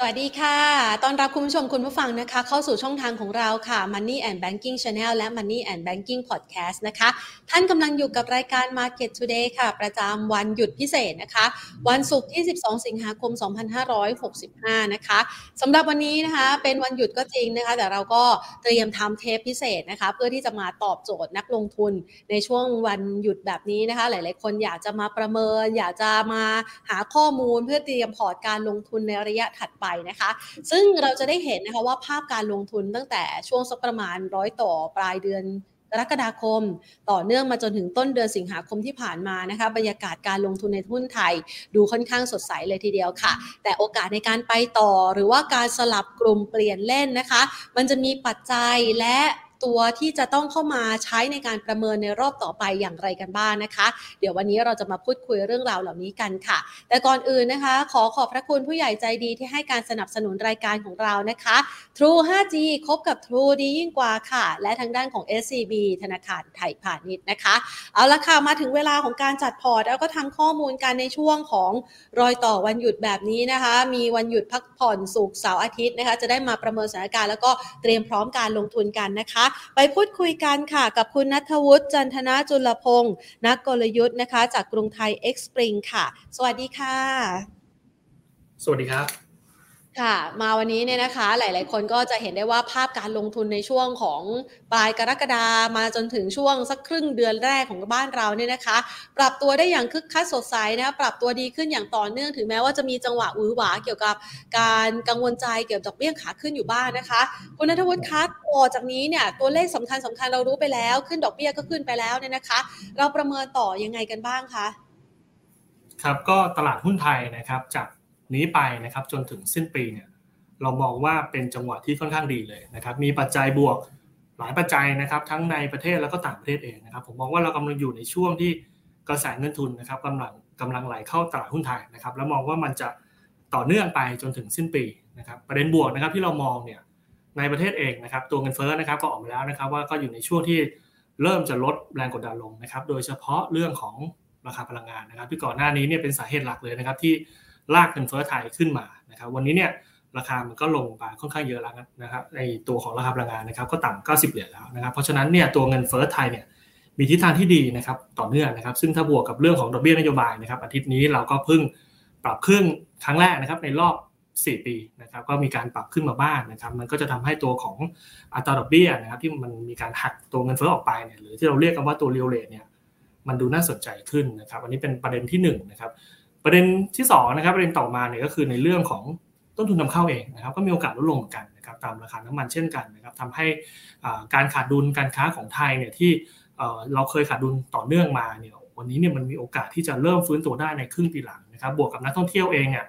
สวัสดีค่ะ ตอนรับคุณผู้ชมคุณผู้ฟังนะคะ เข้าสู่ช่องทางของเราค่ะ Money and Banking Channel และ Money and Banking Podcast นะคะ ท่านกำลังอยู่กับรายการ Market Today ค่ะ ประจำวันหยุดพิเศษนะคะ วันศุกร์ที่ 12 สิงหาคม 2565 นะคะสำหรับวันนี้นะคะ เป็นวันหยุดก็จริงนะคะ แต่เราก็เตรียมทำเทปพิเศษนะคะ เพื่อที่จะมาตอบโจทย์นักลงทุนในช่วงวันหยุดแบบนี้นะคะ หลาย ๆ คนอยากจะมาประเมิน อยากจะมาหาข้อมูลเพื่อเตรียมพอร์ตการลงทุนในระยะถัดไปนะคะ ซึ่งเราจะได้เห็นนะคะว่าภาพการลงทุนตั้งแต่ช่วงสักประมาณร้อยต่อปลายเดือนกรกฎาคม ต่อเนื่องมาจนถึงต้นเดือนสิงหาคมที่ผ่านมานะคะบรรยากาศการลงทุนในหุ้นไทย ดูค่อนข้างสดใสเลยทีเดียวค่ะ แต่โอกาสในการไปต่อหรือว่าการสลับกลุ่มเปลี่ยนเล่นนะคะ มันจะมีปัจจัยและ ตัวที่จะต้องเข้ามาใช้ในการประเมินในรอบต่อไปอย่างไรกันบ้างนะคะ เดี๋ยววันนี้เราจะมาพูดคุยเรื่องราวเหล่านี้กันค่ะ แต่ก่อนอื่นนะคะ ขอขอบพระคุณผู้ใหญ่ใจดีที่ให้การสนับสนุนรายการของเรานะคะ True 5G คบกับ True ดียิ่งกว่าค่ะ และทางด้านของ SCB ธนาคารไทยพาณิชย์นะคะ เอาละค่ะ มาถึงเวลาของการจัดพอร์ต แล้วก็ทำข้อมูลกันในช่วงของรอยต่อวันหยุดแบบนี้นะคะ มีวันหยุดพักผ่อนสุกเสาร์อาทิตย์นะคะ จะได้มาประเมินสถานการณ์แล้วก็เตรียมพร้อมการลงทุนกันนะคะไปพูดคุยกันค่ะ กับคุณนัทวุฒิจันทนาจุลพงศ์นักกลยุทธ์นะคะ จากกรุงไทยเอ็กซ์ปริงค่ะ สวัสดีค่ะ สวัสดีครับ ค่ะ มาวันนี้เนี่ยนะคะ หลาย ๆ คนก็จะเห็นได้ว่าภาพการลงทุนในช่วงของปลายกรกฎามาจนถึงช่วงสักครึ่งเดือนแรกของบ้านเราเนี่ยนะคะ ปรับตัวได้อย่างคึกคักสดใสนะปรับตัวดีขึ้นอย่างต่อเนื่องถึงแม้ว่าจะมีจังหวะหวือหวาเกี่ยวกับการกังวลใจเกี่ยวกับดอกเบี้ยขาขึ้นอยู่บ้างนะคะคุณนัทวุฒิคะต่อจากนี้เนี่ยตัวเลขสำคัญสำคัญเรารู้ไปแล้ว ขึ้นดอกเบี้ยก็ขึ้นไปแล้วเนี่ยนะคะ เราประเมินต่อยังไงกันบ้างคะครับก็ตลาดหุ้นไทยนะครับจาก นี้ไปนะครับ จนถึงสิ้นปีเนี่ยเรามองว่าเป็นจังหวะที่ค่อนข้างดีเลยนะครับ มีปัจจัยบวกหลายปัจจัยนะครับ ทั้งในประเทศแล้วก็ต่างประเทศเองนะครับ ผมมองว่าเรากำลังอยู่ในช่วงที่กระแสเงินทุนนะครับกำลังกำลังไหลเข้าตลาดหุ้นไทยนะครับ แล้วมองว่ามันจะต่อเนื่องไปจนถึงสิ้นปีนะครับประเด็นบวกนะครับที่เรามองเนี่ยในประเทศเองนะครับ ตัวเงินเฟ้อนะครับก็ออกมาแล้วนะครับ ว่าก็อยู่ในช่วงที่เริ่มจะลดแรงกดดันลงนะครับ โดยเฉพาะเรื่องของราคาพลังงานนะครับ ที่ก่อนหน้านี้เนี่ยเป็นสาเหตุหลักเลยนะครับที่ ลากเงินเฟ้อไทยขึ้นมานะครับวันนี้เนี่ยราคามันก็ลงมาค่อนข้างเยอะแล้วนะครับในตัวของราคาพลังงานนะครับก็ต่ำ90 เหรียญแล้วนะครับเพราะฉะนั้นเนี่ยตัวเงินเฟ้อไทยเนี่ยมีทิศทางที่ดีนะครับต่อเนื่องนะครับ ซึ่งถ้าบวกกับเรื่องของดอกเบี้ยนโยบายนะครับอาทิตย์นี้เราก็เพิ่งปรับขึ้นครั้งแรกนะครับในรอบ 4 ปีนะครับก็มีการปรับขึ้นมาบ้างนะครับมันก็จะทำให้ตัวของอัตราดอกเบี้ยนะครับที่มันมีการหักตัวเงินเฟ้อออกไปเนี่ยหรือที่เราเรียกกันว่าตัวเรียวเลทเนี่ยมันดูน่าสนใจขึ้นนะครับอันนี้เป็นประเด็นที่1นะครับ ประเด็นที่2นะครับประเด็นต่อมาเนี่ยก็คือในเรื่องของต้นทุนนำเข้าเองนะครับก็มีโอกาสลดลงเหมือนกันนะครับตามราคาน้ำมันเช่นกันนะครับทำให้การขาดดุลการค้าของไทยเนี่ยที่เราเคยขาดดุลต่อเนื่องมาเนี่ยวันนี้เนี่ยมันมีโอกาสที่จะเริ่มฟื้นตัวได้ในครึ่งปีหลังนะครับบวกกับนักท่องเที่ยวเองเนี่ย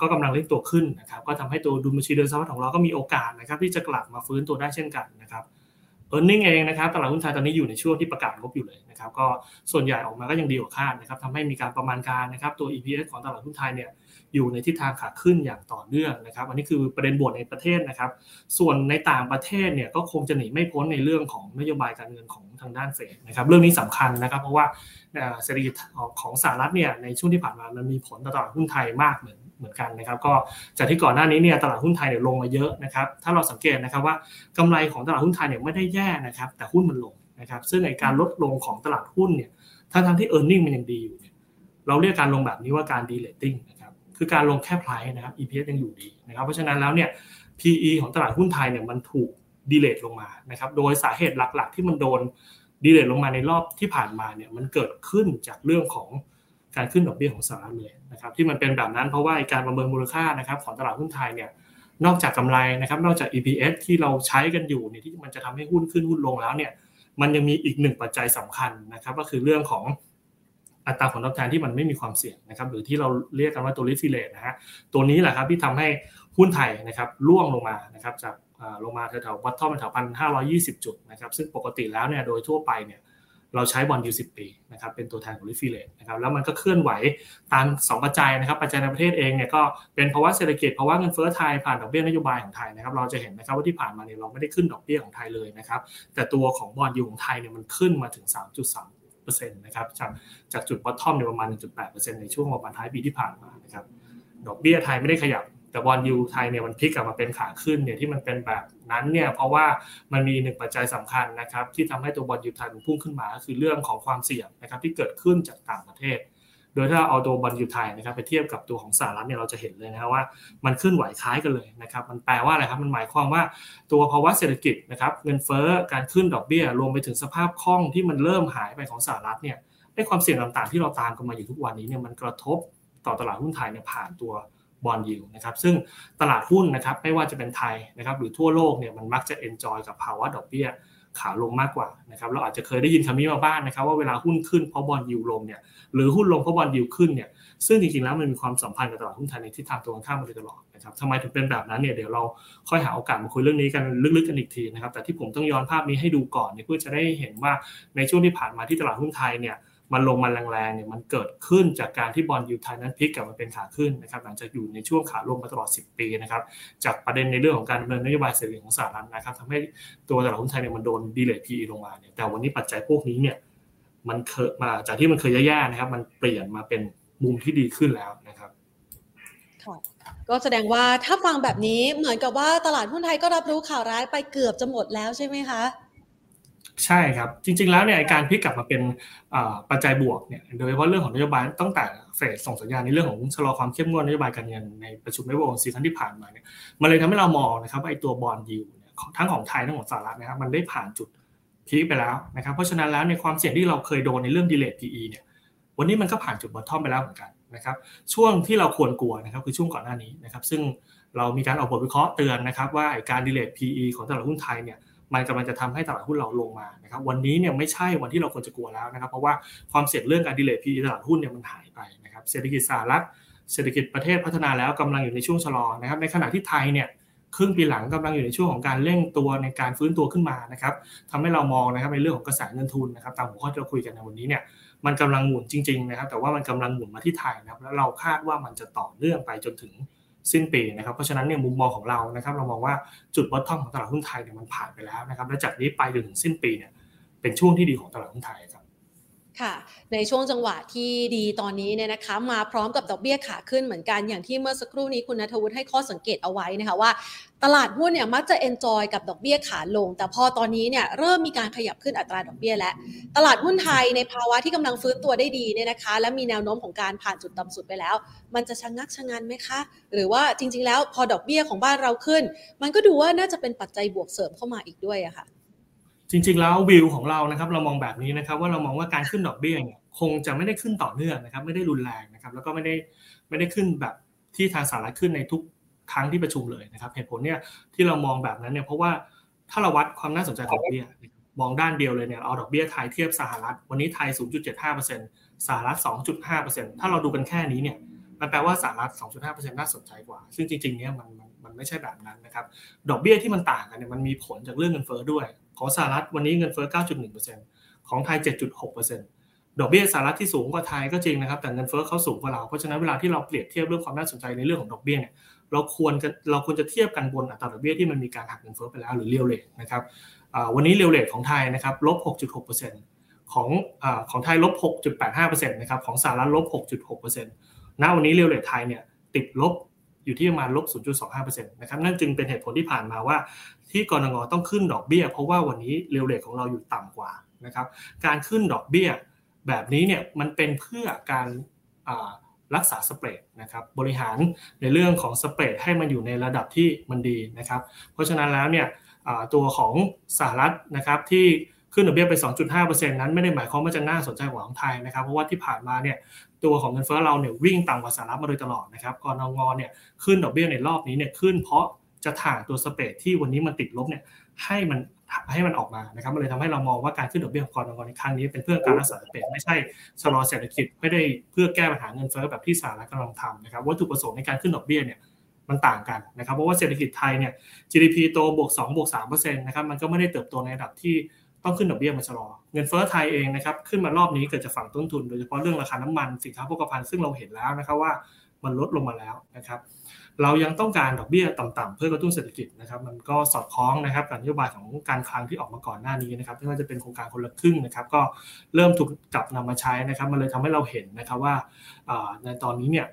ก็กำลังเร่งตัวขึ้นนะครับก็ทำให้ตัวดุลบัญชีเดินสะพัดของเราก็มีโอกาสนะครับที่จะกลับมาฟื้นตัวได้เช่นกันนะครับ เออร์เน็งเองนะครับตลาดหุ้นไทยตอนนี้อยู่ในช่วงที่ประกาศงบอยู่เลยนะครับก็ส่วนใหญ่ออกมาก็ยังดีกว่าคาดนะครับทำให้มีการประมาณการนะครับตัว EPS ของตลาดหุ้นไทยเนี่ยอยู่ในทิศทางขาขึ้นอย่างต่อเนื่องนะครับอันนี้คือประเด็นบวกในประเทศนะครับ ส่วนในต่างประเทศเนี่ยก็คงจะหนีไม่พ้นในเรื่องของนโยบายการเงินของทางด้านเฟดนะครับเรื่องนี้สำคัญนะครับ เพราะว่าเศรษฐกิจของสหรัฐเนี่ยในช่วงที่ผ่านมามันมีผลต่อตลาดหุ้นไทยมากเหมือน เหมือนกันนะครับ ก็จากที่ก่อนหน้านี้เนี่ยตลาดหุ้นไทยเนี่ยลงมาเยอะนะครับ ถ้าเราสังเกตนะครับว่ากำไรของตลาดหุ้นไทยเนี่ยไม่ได้แย่นะครับ แต่หุ้นมันลงนะครับ ซึ่งในการลดลงของตลาดหุ้นเนี่ยทั้งทั้งที่ e a r n i n g มันยังดีอยู่เนี่ยเราเรียกการลงแบบนี้ว่าการ de-rating คือการลงแค่ price นะครับ EPS ยังอยู่ดีนะครับ เพราะฉะนั้นแล้วเนี่ย PE ของตลาดหุ้นไทยเนี่ยมันถูก de-rate ลงมานะครับ โดยสาเหตุหลักๆ ที่มันโดนde-rate ลงมาในรอบที่ผ่านมาเนี่ยมันเกิดขึ้นจากเรื่องของ การขึ้นดอกเบี้ยของสหรัฐเลยนะครับที่มันเป็นแบบนั้นเพราะว่าการประเมินมูลค่านะครับของตลาดหุ้นไทยเนี่ยนอกจากกำไรนะครับนอกจาก EPS ที่เราใช้กันอยู่เนี่ยที่มันจะทำให้หุ้นขึ้นหุ้นลงแล้วเนี่ยมันยังมีอีกหนึ่งปัจจัยสำคัญนะครับก็คือเรื่องของอัตราผลตอบแทนที่มันไม่มีความเสี่ยงนะครับหรือที่เราเรียกกันว่าตัว risk-free rate นะฮะตัวนี้แหละครับที่ทำให้หุ้นไทยนะครับร่วงลงมานะครับจากลงมาแถวๆ bottom แถวพันห้าร้อยี่สิบจุดนะครับซึ่งปกติแล้วเนี่ยโดยทั่วไปเนี่ย เราใช้ bond yield สิบปีนะครับเป็นตัวแทนของ risk-free rate นะครับแล้วมันก็เคลื่อนไหวตาม 2 ปัจจัยนะครับปัจจัยในประเทศเองเนี่ยก็เป็นภาวะเศรษฐกิจภาวะเงินเฟ้อไทยผ่านดอกเบี้ยนโยบายของไทยนะครับเราจะเห็นนะครับว่าที่ผ่านมาเนี่ยเราไม่ได้ขึ้นดอกเบี้ยของไทยเลยนะครับแต่ตัวของ bond yield ของไทยเนี่ยมันขึ้นมาถึง 3.3นะครับจากจากจุด bottom ในประมาณ 1.8%ในช่วงประมาณท้ายปีที่ผ่านมานะครับดอกเบี้ยไทยไม่ได้ขยับ แต่บอลยูไทยเนี่ยมันพลิกกลับมาเป็นขาขึ้นเนี่ยที่มันเป็นแบบนั้นเนี่ยเพราะว่ามันมีหนึ่งปัจจัยสำคัญนะครับที่ทำให้ตัวบอลยูไทยมันพุ่งขึ้นมาคือเรื่องของความเสี่ยงนะครับที่เกิดขึ้นจากต่างประเทศ โดยถ้าเอาตัวบอลยูไทยนะครับไปเทียบกับตัวของสหรัฐเนี่ยเราจะเห็นเลยนะครับว่ามันขึ้นไหวคล้ายกันเลยนะครับมันแปลว่าอะไรครับมันหมายความว่าตัวภาวะเศรษฐกิจนะครับเงินเฟ้อการขึ้นดอกเบี้ย รวมไปถึงสภาพคล่องที่มันเริ่มหายไปของสหรัฐเนี่ยไอ้ความเสี่ยงต่างๆ ที่เราตามกันมาอยู่ทุกวันนี้เนี่ยมันกระทบต่อตลาดหุ้นไทยเนี่ยผ่านตัว บอลยิวนะครับซึ่งตลาดหุ้นนะครับไม่ว่าจะเป็นไทยนะครับหรือทั่วโลกเนี่ยมันมักจะเอนจอยกับภาวะดอกเบี้ยขาลงมากกว่านะครับเราอาจจะเคยได้ยินคำนี้มาบ้างนะครับ ว่าเวลาหุ้นขึ้นเพราะบอลยิวลงเนี่ยหรือหุ้นลงเพราะบอลยิวขึ้นเนี่ยซึ่งจริงๆแล้วมันมีความสัมพันธ์กับตลาดหุ้นไทยในทิศทางตรงข้ามมาโดยตลอดนะครับทำไมถึงเป็นแบบนั้นเนี่ยเดี๋ยวเราค่อยหาโอกาสมาคุยเรื่องนี้กันลึกๆกันอีกทีนะครับแต่ที่ผมต้องย้อนภาพนี้ให้ดูก่อนเนี่ยเพื่อจะได้เห็นว่าในช่วงที่ผ่านมาที่ตลาดหุ้นไทยเนี่ย มันลงมาแรงๆเนี่ยมันเกิดขึ้นจากการที่บอลยูไทยนั้นพลิกกลับมาเป็นขาขึ้นนะครับหลังจากอยู่ในช่วงขาลงมาตลอด 10 ปีนะครับจากประเด็นในเรื่องของการดำเนินนโยบายเศรษฐกิจของสหรัฐนะครับทำให้ตัวตลาดหุ้นไทยเนี่ยมันโดนดีเลย์พีลงมาเนี่ยแต่วันนี้ปัจจัยพวกนี้เนี่ยมันเคยมาจากที่มันเคยแย่ๆนะครับ มันเปลี่ยนมาเป็นมุมที่ดีขึ้นแล้วนะครับก็แสดงว่าถ้าฟังแบบนี้เหมือนกับว่าตลาดหุ้นไทยก็รับรู้ข่าวร้ายไปเกือบจะหมดแล้วใช่ไหมคะ ใช่ครับ จริง ๆ แล้วเนี่ยการพลิกกลับมาเป็นปัจจัยบวกเนี่ยโดยเฉพาะเรื่องของนโยบายตั้งแต่เฟดส่งสัญญาณในเรื่องของชะลอความเข้มงวดนโยบายการเงินในประชุมไม่วงซีซั่นที่ผ่านมาเนี่ยมันเลยทำให้เรามองนะครับว่าไอ้ตัว bond yield ทั้งของไทยทั้งของสหรัฐนะครับมันได้ผ่านจุด peak ไปแล้วนะครับเพราะฉะนั้นแล้วในความเสี่ยงที่เราเคยโดนในเรื่อง de-rate PE เนี่ยวันนี้มันก็ผ่านจุด bottom ไปแล้วเหมือนกันนะครับช่วงที่เราควรกลัวนะครับคือช่วงก่อนหน้านี้นะครับซึ่งเรามีการออกบทวิเคราะห์เตือนนะครับว่าการดีเลย์ PE ของตลาดหุ้นไทยเนี่ย มันกำลังจะทำให้ตลาดหุ้นเราลงมานะครับวันนี้เนี่ยไม่ใช่วันที่เราควรจะกลัวแล้วนะครับเพราะว่าความเสี่ยงเรื่องการดีเลย์พีตลาดหุ้นเนี่ยมันหายไปนะครับเศรษฐกิจสหรัฐเศรษฐกิจประเทศพัฒนาแล้วกำลังอยู่ในช่วงชะลอนะครับในขณะที่ไทยเนี่ยครึ่งปีหลังกำลังอยู่ในช่วงของการเร่งตัวในการฟื้นตัวขึ้นมานะครับทำให้เรามองนะครับในเรื่องของกระแสเงินทุนนะครับตามหัวข้อที่เราคุยกันในวันนี้เนี่ยมันกำลังหมุนจริงๆนะครับแต่ว่ามันกำลังหมุนมาที่ไทยนะครับแล้วเราคาดว่ามันจะต่อเนื่องไปจนถึง สิ้นปีนะครับเพราะฉะนั้นเนี่ยมุมมองของเรานะครับเรามองว่าจุด bottom ของตลาดหุ้นไทยเนี่ยมันผ่านไปแล้วนะครับและจากนี้ไปจนถึงสิ้นปีเนี่ยเป็นช่วงที่ดีของตลาดหุ้นไทย ค่ะ ในช่วงจังหวะที่ดีตอนนี้เนี่ยนะคะ มาพร้อมกับดอกเบี้ยขาขึ้นเหมือนกันอย่างที่เมื่อสักครู่นี้คุณนัทวุฒิให้ข้อสังเกตเอาไว้นะคะว่า ตลาดหุ้นเนี่ยมักจะ enjoy กับดอกเบี้ยขาลง แต่พอตอนนี้เนี่ยเริ่มมีการขยับขึ้นอัตราดอกเบี้ยแล้วตลาดหุ้นไทยในภาวะที่กำลังฟื้นตัวได้ดีเนี่ยนะคะ และมีแนวโน้มของการผ่านจุดต่ำสุดไปแล้ว มันจะชะงักชะงันไหมคะ หรือว่าจริง ๆ แล้วพอดอกเบี้ยของบ้านเราขึ้น มันก็ดูว่าน่าจะเป็นปัจจัยบวกเสริมเข้ามาอีกด้วยอะค่ะ จริงๆแล้ววิวของเรานะครับเรามองแบบนี้นะครับว่าเรามองว่าการขึ้นดอกเบี้ยเนี่ยคงจะไม่ได้ขึ้นต่อเนื่องนะครับไม่ได้รุนแรงนะครับแล้วก็ไม่ได้ไม่ได้ขึ้นแบบที่ทางสหรัฐขึ้นในทุกครั้งที่ประชุมเลยนะครับเหตุผลเนี่ยที่เรามองแบบนั้นเนี่ยเพราะว่าถ้าเราวัดความน่าสนใจของดอกเบี้ยมองด้านเดียวเลยเนี่ยเอาดอกเบี้ยไทยเทียบสหรัฐ วันนี้ไทย 0.75%สหรัฐ 2.5%ถ้าเราดูกันแค่นี้เนี่ยมันแปลว่าสหรัฐ 2.5%น่าสนใจกว่า ซึ่งจริงๆเนี่ยมันมันไม่ใช่แบบนั้นนะครับดอกเบี้ยที่มันต่างกันเนี่ยมันมีผลจากเรื่องเงินเฟ้อด้วย ของสหรัฐวันนี้เงินเฟ้อ 9.1%ของไทย 7.6%ดอกเบี้ยสหรัฐที่สูงกว่าไทยก็จริงนะครับ แต่เงินเฟ้อเขาสูงกว่าเรา เพราะฉะนั้นเวลาที่เราเปรียบเทียบเรื่องความน่าสนใจในเรื่องของดอกเบี้ยเนี่ย เราควรจะเราควรจะเทียบกันบนอัตราดอกเบี้ยที่มันมีการหักเงินเฟ้อไปแล้วหรือเรียวเลทนะครับวันนี้เรียวเลทของไทยนะครับลบ 6.6%ของของไทยลบ 6.85%นะครับของสหรัฐลบ 6.6%ณวันนี้เรียวเลทไทยเนี่ยติดลบ อยู่ที่ประมาณลบ 0.25%นะครับนั่นจึงเป็นเหตุผลที่ผ่านมาว่า ที่กรงงต้องขึ้นดอกเบี้ย เพราะว่าวันนี้เรียวเลทของเราอยู่ต่ำกว่านะครับการขึ้นดอกเบี้ยแบบนี้เนี่ยมันเป็นเพื่อการรักษาสเปรดนะครับบริหารในเรื่องของสเปรดให้มันอยู่ในระดับที่มันดีนะครับเพราะฉะนั้นแล้วเนี่ยตัวของสหรัฐนะครับที่ขึ้นดอกเบี้ยไป 2.5%นั้นไม่ได้หมายความว่าจะน่าสนใจกว่าของไทยนะครับ เพราะว่าที่ผ่านมาเนี่ย ตัวของเงินเฟ้อเราเนี่ยวิ่งต่ำกว่าสหรัฐมาโดยตลอดนะครับกรงงเนี่ยขึ้นดอกเบี้ยในรอบนี้เนี่ยขึ้นเพราะจะถ่างตัวสเปรดที่วันนี้มันติดลบเนี่ยให้มันให้มันออกมานะครับมันเลยทำให้เรามองว่าการขึ้นดอกเบี้ยของกรงในครั้งนี้เป็นเพื่อการรักษาสเปรดไม่ใช่ชะลอเศรษฐกิจไม่ได้เพื่อแก้ปัญหาเงินเฟ้อแบบที่สหรัฐกำลังทำนะครับวัตถุประสงค์ในการขึ้นดอกเบี้ยเนี่ยมันต่างกันนะครับเพราะว่าเศรษฐกิจไทยเนี่ย GDP โตบวก2บวก3%นะครับมันก็ไม่ได้เติบโตในระดับที่ ต้องขึ้นดอกเบี้ยมาชะลอ เงินเฟ้อไทยเองนะครับขึ้นมารอบนี้เกิดจากฝั่งต้นทุน โดยเฉพาะเรื่องราคาน้ำมันสินค้าโภคภัณฑ์ซึ่งเราเห็นแล้วนะครับว่ามันลดลงมาแล้วนะครับ เรายังต้องการดอกเบี้ยต่ำๆเพื่อกระตุ้นเศรษฐกิจนะครับ มันก็สอดคล้องนะครับกับนโยบายของการคลังที่ออกมาก่อนหน้านี้นะครับไม่ว่าจะเป็นโครงการคนละครึ่งนะครับ ก็เริ่มถูกจับนำมาใช้นะครับ มันเลยทำให้เราเห็นนะครับว่าในตอนนี้เนี่ย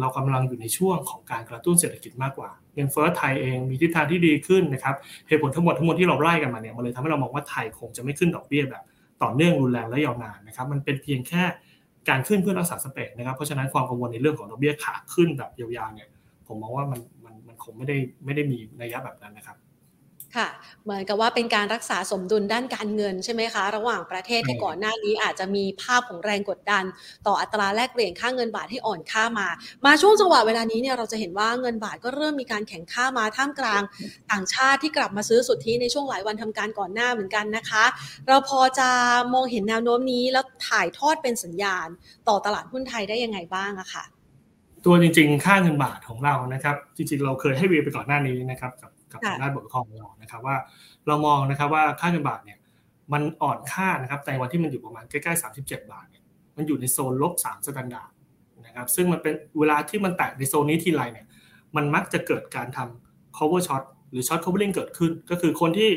เรากำลังอยู่ในช่วงของการกระตุ้นเศรษฐกิจมากกว่า เงินเฟ้อไทยเองมีทิศทางที่ดีขึ้นนะครับเหตุผลทั้งหมดทั้งมวลที่เราไล่กันมาเนี่ยมันเลยทำให้เรามองว่าไทยคงจะไม่ขึ้นดอกเบี้ยแบบต่อเนื่องรุนแรงและยาวนานนะครับมันเป็นเพียงแค่การขึ้นเพื่อรักษาสเปกนะครับเพราะฉะนั้นความกังวลในเรื่องของดอกเบี้ยขาขึ้นแบบยาวๆเนี่ยผมมองว่ามันมันมันคงไม่ได้ไม่ได้มีนัยยะแบบนั้นนะครับ ค่ะ เหมือนกับว่าเป็นการรักษาสมดุลด้านการเงินใช่ไหมคะ ระหว่างประเทศที่ก่อนหน้านี้อาจจะมีภาพของแรงกดดัน ต่ออัตราแลกเปลี่ยนค่าเงินบาทที่อ่อนค่ามา มาช่วงจังหวะเวลานี้เนี่ยเราจะเห็นว่าเงินบาทก็เริ่มมีการแข่งค่ามาท่ามกลางต่างชาติที่กลับมาซื้อสุทธิในช่วงหลายวันทำการก่อนหน้าเหมือนกันนะคะ เราพอจะมองเห็นแนวโน้มนี้แล้วถ่ายทอดเป็นสัญญาณ ต่อตลาดหุ้นไทยได้ยังไงบ้างอะค่ะตัวจริงๆ ค่าเงินบาทของเรานะครับ จริงๆ เราเคยให้วีไปก่อนหน้านี้นะครับกับ กับทางด้านบทวิเคราะห์ของเรานะครับว่าเรามองนะครับว่าค่าเงินบาทเนี่ยมันอ่อนค่านะครับในวันที่มันอยู่ประมาณใกล้ๆ 37 บาทเนี่ยมันอยู่ในโซนลบ3 standard นะครับซึ่งมันเป็นเวลาที่มันแตะในโซนนี้ทีไรเนี่ยมันมักจะเกิดการทำ cover short หรือ short covering เกิดขึ้น ก็คือคนที่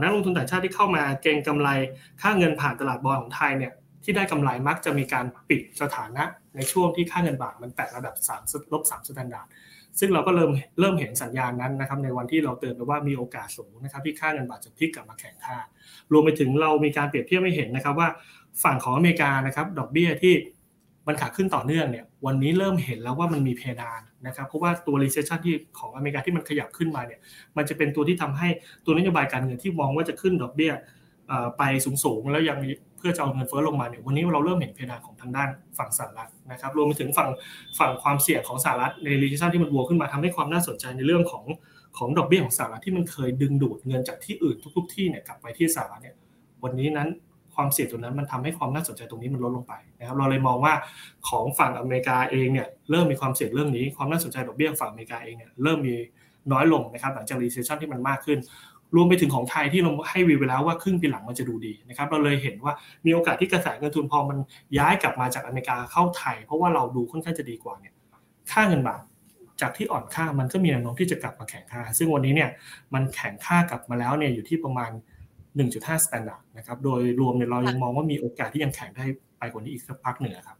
นักลงทุนต่างชาติที่เข้ามาเก็งกำไรค่าเงินผ่านตลาดบอลของไทยเนี่ยที่ได้กำไรมักจะมีการปิดสถานะในช่วงที่ค่าเงินบาทมันแตะระดับ3ลบ3 standard ซึ่งเราก็เริ่มเริ่มเห็นสัญญาณนั้นนะครับในวันที่เราเตือนไปว่ามีโอกาสสูงนะครับที่ค่าเงินบาทจะพลิกกลับมาแข็งค่า รวมไปถึงเรามีการเปรียบเทียบให้เห็นนะครับว่าฝั่งของอเมริกานะครับดอกเบี้ยที่มันขาขึ้นต่อเนื่องเนี่ยวันนี้เริ่มเห็นแล้วว่ามันมีเพดานนะครับเพราะว่าตัว recession ที่ของอเมริกาที่มันขยับขึ้นมาเนี่ยมันจะเป็นตัวที่ทำให้ตัวนโยบายการเงินที่มองว่าจะขึ้นดอกเบี้ย ไปสูงๆแล้วยังเพื่อจะเอาเงินเฟ้อลงมาเนี่ยวันนี้เราเริ่มเห็นเพดานของทางด้านฝั่งสหรัฐนะครับรวมไปถึงฝั่งฝั่งความเสี่ยงของสหรัฐใน recession ที่มันบวกขึ้นมาทำให้ความน่าสนใจในเรื่องของของดอกเบี้ยของสหรัฐที่มันเคยดึงดูดเงินจากที่อื่นทุก ๆ ที่เนี่ยกลับไปที่สหรัฐเนี่ยวันนี้นั้นความเสี่ยงตัวนั้นมันทำให้ความน่าสนใจตรงนี้มันลดลงไปนะครับเราเลยมองว่าของฝั่งอเมริกาเองเนี่ยเริ่มมีความเสี่ยงเรื่องนี้ความน่าสนใจดอกเบี้ยฝั่งอเมริกาเองเนี่ยเริ่มมีน้อยลงนะครับหลังจาก recession ที่มันมากขึ้น รวมไปถึงของไทยที่เราให้วีไปแล้วว่าครึ่งปีหลังมันจะดูดีนะครับเราเลยเห็นว่ามีโอกาสที่กระแสเงินทุนพอมันย้ายกลับมาจากอเมริกาเข้าไทย เพราะว่าเราดูค่อนข้างจะดีกว่าเนี่ยค่าเงินบาทจากที่อ่อนค่ามันก็มีแนวโน้มที่จะกลับมาแข็งค่า ซึ่งวันนี้เนี่ยมันแข็งค่ากลับมาแล้วเนี่ยอยู่ที่ประมาณ 1.5 standard นะครับโดยรวมเนี่ยเรายังมองว่ามีโอกาสที่ยังแข็งได้ไปกว่านี้อีกสักพักหนึ่งครับ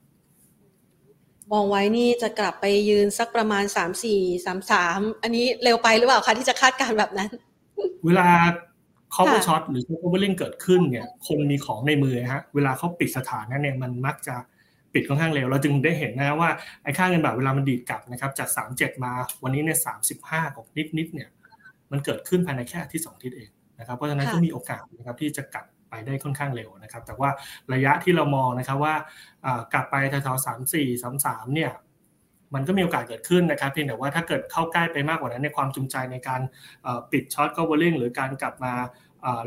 มองไว้นี่จะกลับไปยืนสักประมาณ 3 4 3 3 อันนี้เร็วไปหรือเปล่าคะที่จะคาดการแบบนั้น เวลา cover short หรือ covering เกิดขึ้นเนี่ย คนมีของในมือฮะ เวลาเขาปิดสถานะเนี่ยมันมักจะปิดค่อนข้างเร็ว เราจึงได้เห็นนะว่าไอ้ค่าเงินบาทเวลามันดีดกลับนะครับจาก 37 มาวันนี้เนี่ย35กับนิดๆเนี่ย มันเกิดขึ้นภายในแค่ที่สองทิศเองนะครับ เพราะฉะนั้นก็มีโอกาสนะครับที่จะกลับไปได้ค่อนข้างเร็วนะครับ แต่ว่าระยะที่เรามองนะครับว่ากลับไปแถวๆสามสี่สามสามเนี่ย มันก็มีโอกาสเกิดขึ้นนะครับเพียงแต่ว่าถ้าเกิดเข้าใกล้ไปมากกว่านั้นในความจูงใจในการปิดช็อตก็วอลลิ่งหรือการกลับมา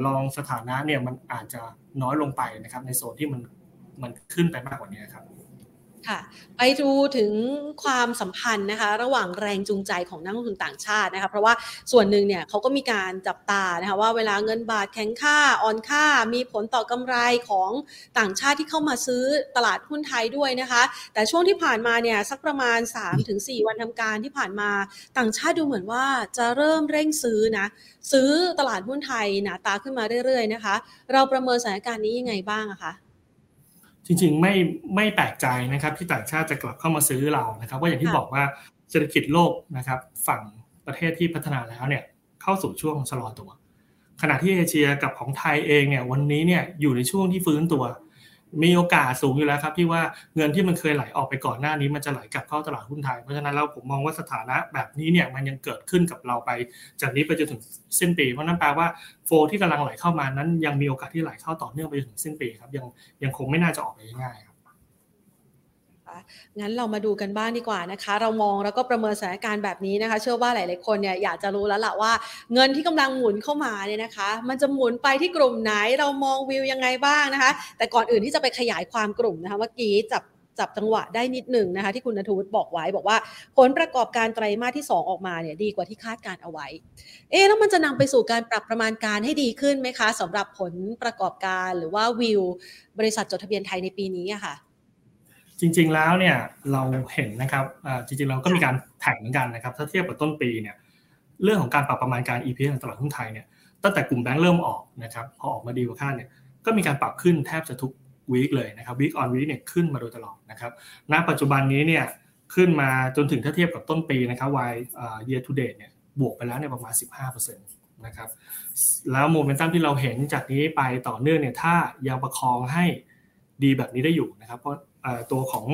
ลองสถานะเนี่ยมันอาจจะน้อยลงไปนะครับในโซนที่มันมันขึ้นไปมากกว่านี้ครับ ค่ะไปดูถึงความสัมพันธ์นะคะ ระหว่างแรงจูงใจของนักลงทุนต่างชาตินะคะ เพราะว่าส่วนหนึ่งเนี่ยเขาก็มีการจับตานะคะว่าเวลาเงินบาทแข็งค่าอ่อนค่า มีผลต่อกำไรของต่างชาติที่เข้ามาซื้อตลาดหุ้นไทยด้วยนะคะ แต่ช่วงที่ผ่านมาเนี่ยสักประมาณ 3-4 วันทำการที่ผ่านมาต่างชาติดูเหมือนว่าจะเริ่มเร่งซื้อนะซื้อตลาดหุ้นไทยหนาตาขึ้นมาเรื่อยๆนะคะ เราประเมินสถานการณ์นี้ยังไงบ้างอะคะ จริงๆไม่ไม่แปลกใจนะครับที่ต่างชาติจะกลับเข้ามาซื้อเรานะครับว่าอย่างที่บอกว่าเศรษฐกิจโลกนะครับ ฝั่งประเทศที่พัฒนาแล้วเนี่ยเข้าสู่ช่วงชะลอตัว ขณะที่เอเชียกับของไทยเองเนี่ยวันนี้เนี่ยอยู่ในช่วงที่ฟื้นตัว มีโอกาสสูงอยู่แล้วครับที่ว่าเงินที่มันเคยไหลออกไปก่อนหน้านี้มันจะไหลกลับเข้าตลาดหุ้นไทย เพราะฉะนั้นแล้วผมมองว่าสถานะแบบนี้เนี่ยมันยังเกิดขึ้นกับเราไป จากนี้ไปจนถึงสิ้นปี เพราะนั้นแปลว่าโฟที่กำลังไหลเข้ามานั้นยังมีโอกาสที่ไหลเข้าต่อเนื่องไปจนถึงสิ้นปีครับยังยังคงไม่น่าจะออกไปง่ายครับ งั้นเรามาดูกันบ้างดีกว่านะคะ เรามองแล้วก็ประเมินสถานการณ์แบบนี้นะคะ เชื่อว่าหลาย ๆ คนเนี่ยอยากจะรู้แล้วล่ะว่า เงินที่กำลังหมุนเข้ามาเนี่ยนะคะ มันจะหมุนไปที่กลุ่มไหนเรามองวิวยังไงบ้างนะคะ แต่ก่อนอื่นที่จะไปขยายความกลุ่มนะคะเมื่อกี้จับจับจังหวะได้นิดหนึ่งนะคะที่คุณนทุตบอกไว้บอกว่า ผลประกอบการไตรมาสที่ 2 ออกมาเนี่ยดีกว่าที่คาดการเอาไว้ เอ๊แล้วมันจะนำไปสู่การปรับประมาณการให้ดีขึ้นไหมคะสำหรับผลประกอบการหรือว่าวิว บริษัทจดทะเบียนไทยในปีนี้อะค่ะ จริงๆแล้วเนี่ยเราเห็นนะครับจริงๆเราก็มีการแข่งเหมือนกันนะครับ ถ้าเทียบกับต้นปีเนี่ยเรื่องของการปรับประมาณการ EPS ของตลาดหุ้นไทยเนี่ยตั้งแต่กลุ่มแบงก์เริ่มออกนะครับพอออกมาดีกว่าคาดเนี่ยก็มีการปรับขึ้นแทบจะทุก week เลยนะครับ week on week เนี่ยขึ้นมาโดยตลอดนะครับณปัจจุบันนี้เนี่ยขึ้นมาจนถึงถ้าเทียบกับต้นปีนะครับ Y year to date เนี่ยบวกไปแล้วเนี่ยประมาณ 15%นะครับแล้วโมเมนตัมที่เราเห็นจากนี้ไปต่อเนื่องเนี่ยถ้ายังประคองให้ดีแบบนี้ได้อยู่นะครับเพราะ ตัวของ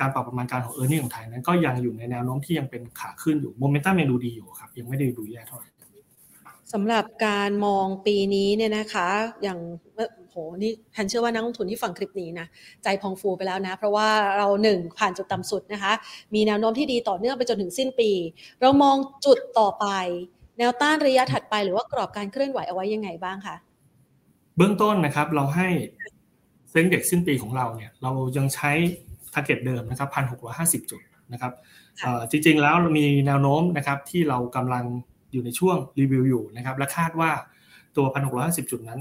การปรับประมาณการของเออร์เน็งของไทยนั้นก็ยังอยู่ในแนวโน้มที่ยังเป็นขาขึ้นอยู่โมเมนตัมยังดูดีอยู่ครับยังไม่ได้ดูแย่เท่าไหร่สำหรับการมองปีนี้เนี่ยนะคะ อย่างโหนี่แทนเชื่อว่านักลงทุนที่ฟังคลิปนี้นะใจพองฟูไปแล้วนะ เพราะว่าเราหนึ่งผ่านจุดต่ำสุดนะคะ มีแนวโน้มที่ดีต่อเนื่องไปจนถึงสิ้นปี เรามองจุดต่อไป แนวต้านระยะถัดไปหรือว่ากรอบการเคลื่อนไหวเอาไว้ยังไงบ้างคะเบื้องต้นนะครับเราให้ SET Index สิ้นปีของเราเนี่ยเรายังใช้ target เดิมนะครับพันหกร้อยห้าสิบจุดนะครับจริงๆแล้วมีแนวโน้มนะครับที่เรากำลังอยู่ในช่วงรีวิวอยู่นะครับและคาดว่าตัวพันหกร้อยห้าสิบจุดนั้น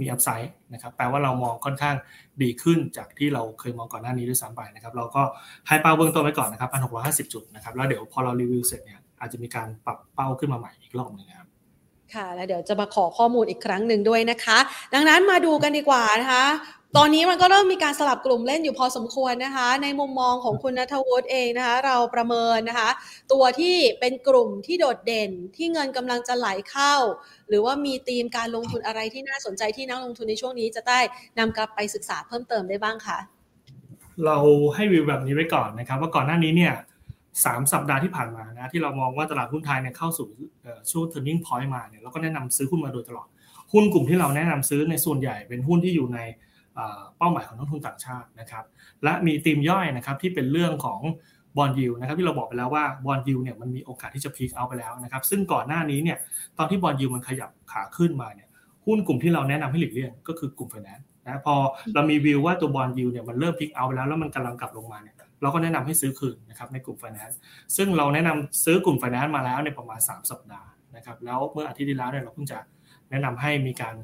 มีอัพไซด์นะครับแปลว่าเรามองค่อนข้างดีขึ้นจากที่เราเคยมองก่อนหน้านี้ด้วยซ้ำไปนะครับเราก็ให้เป้าเบื้องต้นไว้ก่อนนะครับพันหกร้อยห้าสิบจุดนะครับแล้วเดี๋ยวพอเรารีวิวเสร็จเนี่ยอาจจะมีการปรับเป้าขึ้นมาใหม่อีกรอบหนึ่งครับค่ะแล้วเดี๋ยวจะมาขอข้อมูลอีกครั้งหนึ่งด้วยนะคะ ดังนั้นมาดูกันดีกว่านะคะ ตอนนี้มันก็เริ่มมีการสลับกลุ่มเล่นอยู่พอสมควรนะคะ ในมุมมองของคุณนัทวุฒิเองนะคะ เราประเมินนะคะ ตัวที่เป็นกลุ่มที่โดดเด่นที่เงินกำลังจะไหลเข้า หรือว่ามีธีมการลงทุนอะไรที่น่าสนใจที่นักลงทุนในช่วงนี้จะได้นำกลับไปศึกษาเพิ่มเติมได้บ้างคะเราให้วิวแบบนี้ไว้ก่อนนะครับ ว่าก่อนหน้านี้เนี่ยสามสัปดาห์ที่ผ่านมานะที่เรามองว่าตลาดหุ้นไทยเนี่ยเข้าสู่ช่วง turning point มาเนี่ยเราก็แนะนำซื้อหุ้นมาโดยตลอดหุ้นกลุ่มที่เราแนะนำซื้อในส่วนใหญ่เป็นหุ้นที่อยู่ใน เป้าหมายของนักทุนต่างชาตินะครับ และมีธีมย่อยนะครับที่เป็นเรื่องของ bond yield นะครับที่เราบอกไปแล้วว่า bond yield เนี่ยมันมีโอกาสที่จะ peak out ไปแล้วนะครับ ซึ่งก่อนหน้านี้เนี่ยตอนที่ bond yield มันขยับขาขึ้นมาเนี่ยหุ้นกลุ่มที่เราแนะนำให้หลีกเลี่ยงก็คือกลุ่มไฟแนนซ์นะพอเรามีวิวว่าตัว bond yield เนี่ยมันเริ่ม peak out ไปแล้วแล้วมันกำลังกลับลงมาเนี่ยเราก็แนะนำให้ซื้อคืนนะครับในกลุ่มไฟแนนซ์ซึ่งเราแนะนำซื้อกลุ่มไฟแนนซ์มาแล้วในประมาณ 3 สัปดาห์นะครับแล้วเมื่ออาทิตย์ที่แล้วเนี่ยเราเพิ่งจะแนะนำให้มีการ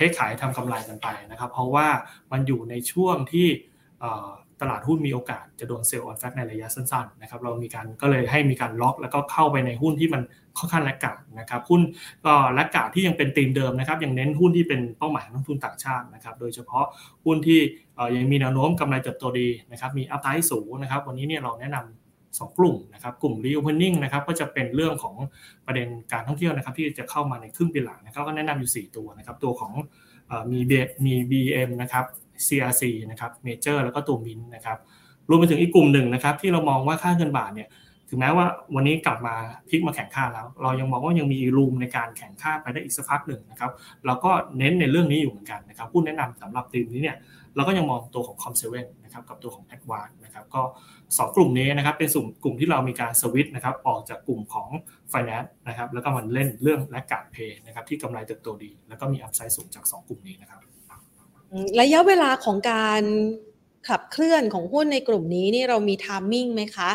เทขายทำกำไรกันไปนะครับ เพราะว่ามันอยู่ในช่วงที่ตลาดหุ้นมีโอกาสจะโดนเซลล์ออนแฟกในระยะสั้นๆนะครับเรามีการก็เลยให้มีการล็อก แล้วก็เข้าไปในหุ้นที่มันค่อนข้างแลกกาดนะครับหุ้นก็แลกกาดที่ยังเป็นตีมเดิมนะครับยังเน้นหุ้นที่เป็นเป้าหมายนักทุนต่างชาตินะครับโดยเฉพาะหุ้นที่ยังมีแนวโน้มกำไรเติบโตดีนะครับมีอัพไซด์สูงนะครับวันนี้เนี่ยเราแนะนำ 2 กลุ่มนะครับกลุ่ม reopening นะครับก็จะเป็นเรื่องของประเด็นการท่องเที่ยวนะครับที่จะเข้ามาในครึ่งปีหลังนะครับก็แนะนำอยู่ 4 ตัวนะครับตัวของมีเบมี BM นะครับ CRC นะครับเมเจอร์แล้วก็ตัวมินนะครับรวมไปถึงอีกกลุ่มหนึ่งนะครับที่เรามองว่าค่าเงินบาทเนี่ย ถึงแม้ว่าวันนี้กลับมาพลิกมาแข่งค่าแล้ว เรายังมองว่ายังมีรูมในการแข่งค่าไปได้อีกสักพักหนึ่งนะครับเราก็เน้นในเรื่องนี้อยู่เหมือนกันนะครับผู้แนะนำสำหรับทีมนี้เนี่ยเราก็ยังมองตัวของ c o m 7นนะครับกับตัวของ a d v a n c e นะครับก็2กลุ่มนี้นะครับเป็นสุ่มกลุ่มที่เรามีการสวิตนะครับออกจากกลุ่มของ Finance นะครับแล้วก็มาเล่นเรื่อง laggard play นะครับที่กำไรเติบโตดี แล้วก็มี upside สูงจาก 2 กลุ่มนี้นะครับระยะเวลาของการขับเคลื่อนของหุ้นในกลุ่มนี้นี่เรามี timing ไหมคะ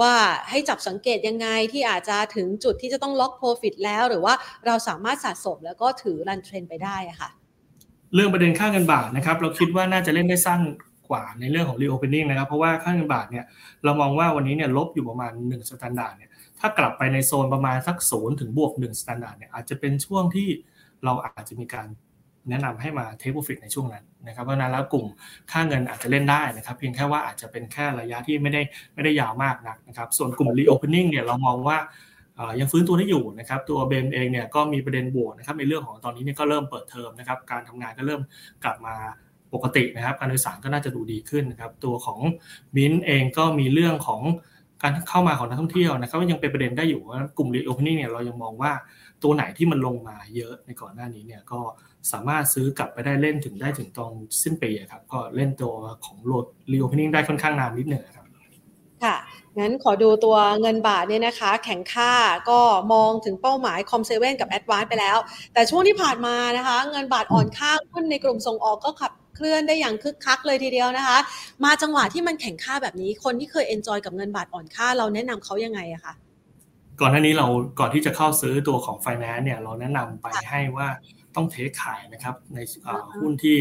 ว่าให้จับสังเกตยังไงที่อาจจะถึงจุดที่จะต้อง lock profit แล้ว หรือว่าเราสามารถสะสมแล้วก็ถือ run trend ไปได้ค่ะ เรื่องประเด็นค่าเงินบาทนะครับ เราคิดว่าน่าจะเล่นได้สั้นกว่าในเรื่องของ reopening นะครับ เพราะว่าค่าเงินบาทเนี่ยเรามองว่าวันนี้เนี่ยลบอยู่ประมาณ1 standard เนี่ยถ้ากลับไปในโซนประมาณสักศูนย์ถึงบวก1 standard เนี่ยอาจจะเป็นช่วงที่เราอาจจะมีการ แนะนำให้มา take profit ในช่วงนั้นนะครับเพราะนั้นแล้วกลุ่มค่าเงินอาจจะเล่นได้นะครับเพียงแค่ว่าอาจจะเป็นแค่ระยะที่ไม่ได้ไม่ได้ยาวมากนักนะครับส่วนกลุ่ม reopening เนี่ยเรามองว่ายังฟื้นตัวได้อยู่นะครับตัว BEM เองเนี่ยก็มีประเด็นบวกนะครับในเรื่องของตอนนี้เนี่ยก็เริ่มเปิดเทอมนะครับการทำงานก็เริ่มกลับมาปกตินะครับการโดยสารก็น่าจะดูดีขึ้นนะครับตัวของมินเองก็มีเรื่องของการเข้ามาของนักท่องเที่ยวนะครับยังเป็นประเด็นได้อยู่กลุ่ม reopening เนี่ยเรายังมองว่า ตัวไหนที่มันลงมาเยอะในก่อนหน้านี้เนี่ยก็สามารถซื้อกลับไปได้เล่นถึงได้ถึงตอนสิ้นปีครับก็เล่นตัวของโหมด reopening ได้ค่อนข้างนานนิดหนึ่งครับค่ะงั้นขอดูตัวเงินบาทเนี่ยนะคะ แข็งค่าก็มองถึงเป้าหมายคอมเซเว่นกับแอดวานไปแล้ว แต่ช่วงที่ผ่านมานะคะ เงินบาทอ่อนค่าหุ้นในกลุ่มส่งออกก็ขับเคลื่อนได้อย่างคึกคักเลยทีเดียวนะคะ มาจังหวะที่มันแข็งค่าแบบนี้คนที่เคย enjoy กับเงินบาทอ่อนค่าเราแนะนำเขายังไงอะคะ ก่อนหน้านี้เราก่อนที่จะเข้าซื้อตัวของไฟแนนซ์เนี่ยเราแนะนำไปให้ว่าต้องเทขายนะครับในหุ้นที่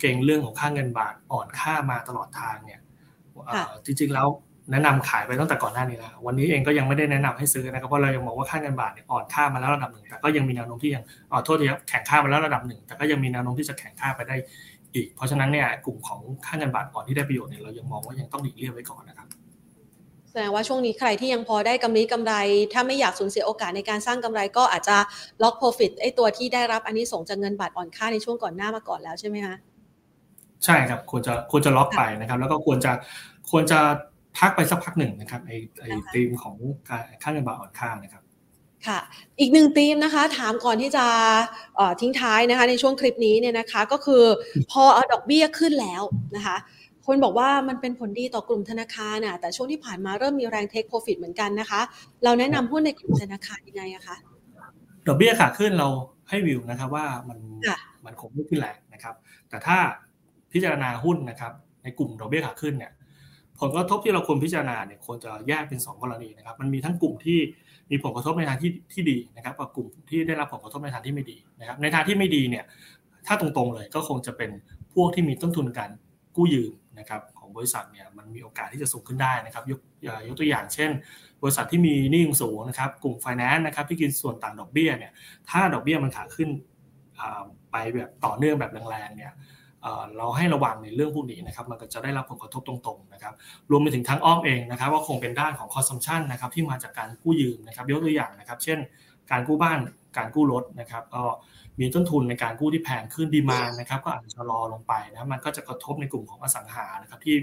เก็งเรื่องของค่าเงินบาทอ่อนค่ามาตลอดทางเนี่ยจริงๆแล้วแนะนำขายไปตั้งแต่ก่อนหน้านี้แล้ววันนี้เองก็ยังไม่ได้แนะนำให้ซื้อนะครับเพราะเรายังมองว่าค่าเงินบาทเนี่ยอ่อนค่ามาแล้วระดับหนึ่งแต่ก็ยังมีแนวโน้มที่ยังอ๋อโทษทีครับแข็งค่ามาแล้วระดับหนึ่งแต่ก็ยังมีแนวโน้มที่จะแข็งค่าไปได้อีก เพราะฉะนั้นเนี่ยกลุ่มของค่าเงินบาทอ่อนที่ได้ประโยชน์เนี่ยเรายังมองว่ายังต้องหลีกเลี่ยงไว้ก่อนนะครับ แสดงว่าช่วงนี้ใครที่ยังพอได้กำไรกำไร ถ้าไม่อยากสูญเสียโอกาสในการสร้างกำไรก็อาจจะล็อกโปรฟิตไอ้ตัวที่ได้รับอันนี้ส่งจากเงินบาทอ่อนค่าในช่วงก่อนหน้ามาก่อนแล้วใช่ไหมคะใช่ครับควรจะควรจะล็อกไปนะครับ แล้วก็ควรจะควรจะพักไปสักพักหนึ่งนะครับไอ้ไอ้ธีมของค่าเงินบาทอ่อนค่านะครับค่ะอีกหนึ่งธีมนะคะ ถามก่อนที่จะทิ้งท้ายนะคะ ในช่วงคลิปนี้เนี่ยนะคะ ก็คือพอเอาดอกเบี้ยขึ้นแล้วนะคะ คนบอกว่ามันเป็นผลดีต่อกลุ่มธนาคารน่ะแต่ช่วงที่ผ่านมาเริ่มมีแรงเทคโปรฟิตเหมือนกันนะคะ เราแนะนำหุ้นในกลุ่มธนาคารยังไงอะคะดอกเบี้ยขาขึ้นเราให้วิวนะครับว่ามันมันคงไม่ขึ้นแรงนะครับ แต่ถ้าพิจารณาหุ้นนะครับ ในกลุ่มดอกเบี้ยขาขึ้นเนี่ยผลกระทบที่เราควรพิจารณาเนี่ยควรจะแยกเป็น 2 กรณีนะครับ มันมีทั้งกลุ่มที่มีผลกระทบในทางที่ที่ดีนะครับกับกลุ่มที่ได้รับผลกระทบในทางที่ไม่ดีนะครับ ในทางที่ไม่ดีเนี่ยถ้าตรงๆเลยก็คงจะเป็นพวกที่มีต้นทุนการกู้ยืม นะครับของบริษัทเนี่ยมันมีโอกาสที่จะสูงขึ้นได้นะครับยกยกตัวอย่างเช่น บริษัทที่มีหนี้สูงนะครับกลุ่มไฟแนนซ์นะครับที่กินส่วนต่างดอกเบี้ยเนี่ยถ้าดอกเบี้ยมันขาขึ้นไปแบบต่อเนื่องแบบแรงๆเนี่ยเราให้ระวังในเรื่องพวกนี้นะครับมันก็จะได้รับผลกระทบตรงๆนะครับรวมไปถึงทางอ้อมเองนะครับว่าคงเป็นด้านของคอสซัมชันนะครับที่มาจากการกู้ยืมนะครับยกตัวอย่างนะครับ เช่น การกู้บ้าน การกู้รถนะครับ ก็มีต้นทุนในการกู้ที่แพงขึ้น demand นะครับ ก็อาจจะชะลอลงไปนะมันก็จะกระทบในกลุ่มของอสังหานะครับ ที่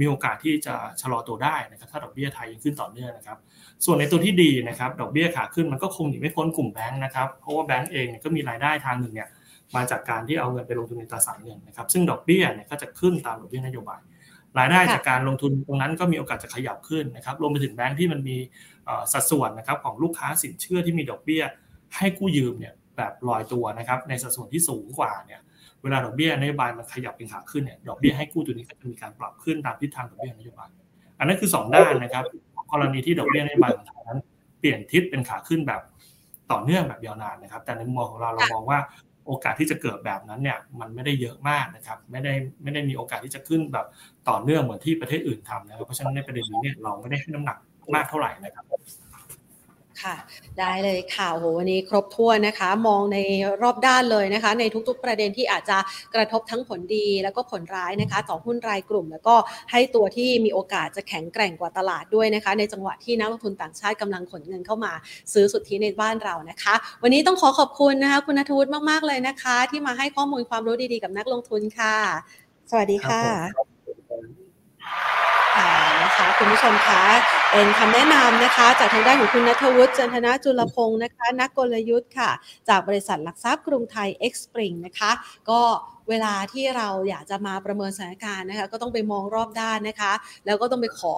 มีโอกาสที่จะชะลอตัวได้นะครับ ถ้าดอกเบี้ยไทยยังขึ้นต่อเนื่องนะครับ ส่วนในตัวที่ดีนะครับ ดอกเบี้ยขาขึ้นมันก็คงหนีไม่พ้นกลุ่มแบงค์นะครับเพราะว่าแบงค์เองก็มีรายได้ทางหนึ่งเนี่ยมาจากการที่เอาเงินไปลงทุนในตราสารเงินนะครับ ซึ่งดอกเบี้ยเนี่ยก็จะขึ้นตามดอกเบี้ยนโยบายรายได้จากการลงทุนตรงนั้นก็มีโอกาสจะขยับขึ้นนะครับ รวมไปถึงแบงค์ที่มันมีสัดส่วนนะครับของลูกค้าสินเชื่อที่มีดอกเบี้ย ให้กู้ยืมเนี่ยแบบลอยตัวนะครับในสัดส่วนที่สูงกว่าเนี่ยเวลาดอกเบี้ยนโยบายมันขยับเป็นขาขึ้นเนี่ยดอกเบี้ยให้กู้ตัวนี้ก็จะมีการปรับขึ้นตามทิศทางดอกเบี้ยนโยบายอันนั้นคือ 2 ด้านนะครับกรณีที่ดอกเบี้ยนโยบายของทางนั้น เปลี่ยนทิศเป็นขาขึ้นแบบต่อเนื่องแบบยาวนานนะครับ แต่ในมุมมองของเราเรามองว่าโอกาสที่จะเกิดแบบนั้นเนี่ยมันไม่ได้เยอะมากนะครับไม่ได้ไม่ได้มีโอกาสที่จะขึ้นแบบต่อเนื่องเหมือนที่ประเทศอื่นทำนะครับเพราะฉะนั้นในประเด็นนี้เนี่ยเราไม่ได้ให้น้ำหนักมากเท่าไหร่นะครับ ค่ะได้เลยค่ะโหวันนี้ครบถ้วนนะคะ มองในรอบด้านเลยนะคะ ในทุกๆประเด็นที่อาจจะกระทบทั้งผลดีแล้วก็ผลร้ายนะคะต่อหุ้นรายกลุ่ม แล้วก็ให้ตัวที่มีโอกาสจะแข็งแกร่งกว่าตลาดด้วยนะคะ ในจังหวะที่นักลงทุนต่างชาติกำลังขนเงินเข้ามา ซื้อสุทธิในบ้านเรานะคะ วันนี้ต้องขอขอบคุณนะคะคุณนทวุฒิมากๆเลยนะคะ ที่มาให้ข้อมูลความรู้ดีๆกับนักลงทุนค่ะ สวัสดีค่ะ นะคะคุณผู้ชมคะเป็นคำแนะนำนะคะ จากทางด้านของคุณนัทวุฒิจันทนาจุลพงศ์นะคะ นักกลยุทธ์ค่ะ จากบริษัทหลักทรัพย์กรุงไทยเอ็กซ์ปริงนะคะ ก็เวลาที่เราอยากจะมาประเมินสถานการณ์นะคะ ก็ต้องไปมองรอบด้านนะคะ แล้วก็ต้องไปขอ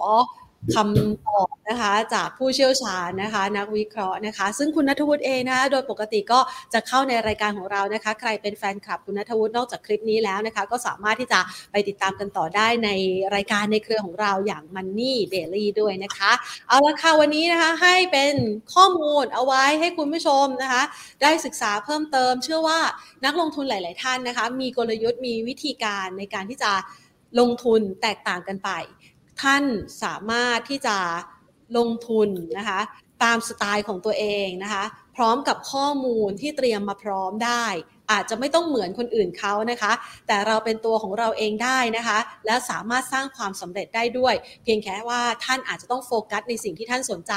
คำตอบนะคะจากผู้เชี่ยวชาญนะคะ นักวิเคราะห์นะคะ ซึ่งคุณนัทวุฒิเองนะคะโดยปกติก็จะเข้าในรายการของเรานะคะ ใครเป็นแฟนคลับคุณนัทวุฒินอกจากคลิปนี้แล้วนะคะ ก็สามารถที่จะไปติดตามกันต่อได้ในรายการในเครือของเราอย่าง Money Daily ด้วยนะคะ เอาละค่ะวันนี้นะคะให้เป็นข้อมูลเอาไว้ให้คุณผู้ชมนะคะ ได้ศึกษาเพิ่มเติม เชื่อว่านักลงทุนหลาย ๆ ท่านนะคะ มีกลยุทธ์มีวิธีการในการที่จะลงทุนแตกต่างกันไป ท่านสามารถที่จะลงทุนนะคะตามสไตล์ของตัวเองนะคะ พร้อมกับข้อมูลที่เตรียมมาพร้อมได้ อาจจะไม่ต้องเหมือนคนอื่นเขานะคะ แต่เราเป็นตัวของเราเองได้นะคะ และสามารถสร้างความสำเร็จได้ด้วย เพียงแค่ว่าท่านอาจจะต้องโฟกัสในสิ่งที่ท่านสนใจ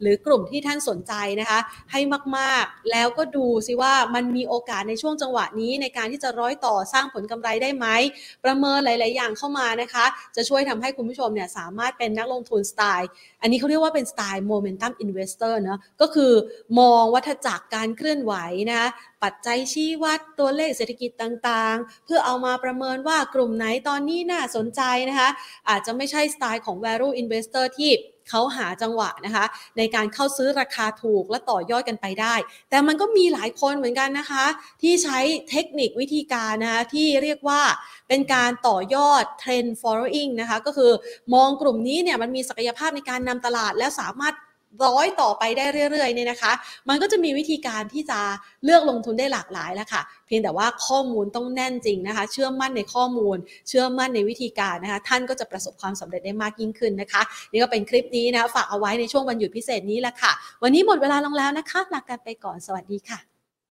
หรือกลุ่มที่ท่านสนใจนะคะ ให้มากๆ แล้วก็ดูซิว่ามันมีโอกาสในช่วงจังหวะนี้ในการที่จะร้อยต่อสร้างผลกำไรได้ไหม ประเมินหลาย ๆ อย่างเข้ามานะคะ จะช่วยทำให้คุณผู้ชมเนี่ยสามารถเป็นนักลงทุนสไตล์ อันนี้เขาเรียกว่าเป็นสไตล์ momentum investor เนาะก็คือมองวัฏจักรการเคลื่อนไหวนะปัจจัยชี้วัดตัวเลขเศรษฐกิจต่างๆ เพื่อเอามาประเมินว่ากลุ่มไหนตอนนี้น่าสนใจนะคะ อาจจะไม่ใช่สไตล์ของ value investor ที่เขาหาจังหวะนะคะ ในการเข้าซื้อราคาถูกและต่อยอดกันไปได้ แต่มันก็มีหลายคนเหมือนกันนะคะ ที่ใช้เทคนิควิธีการนะคะที่เรียกว่าเป็นการต่อยอด trend following นะคะ ก็คือมองกลุ่มนี้เนี่ยมันมีศักยภาพในการนำตลาดแล้วสามารถ ร้อยต่อไปได้เรื่อยๆเนี่ยนะคะ มันก็จะมีวิธีการที่จะเลือกลงทุนได้หลากหลายแล้วค่ะ เพียงแต่ว่าข้อมูลต้องแน่นจริงนะคะ เชื่อมั่นในข้อมูล เชื่อมั่นในวิธีการนะคะ ท่านก็จะประสบความสำเร็จได้มากยิ่งขึ้นนะคะ นี่ก็เป็นคลิปนี้นะคะฝากเอาไว้ในช่วงวันหยุดพิเศษนี้แหละค่ะ วันนี้หมดเวลาลงแล้วนะคะลากันไปก่อนสวัสดีค่ะ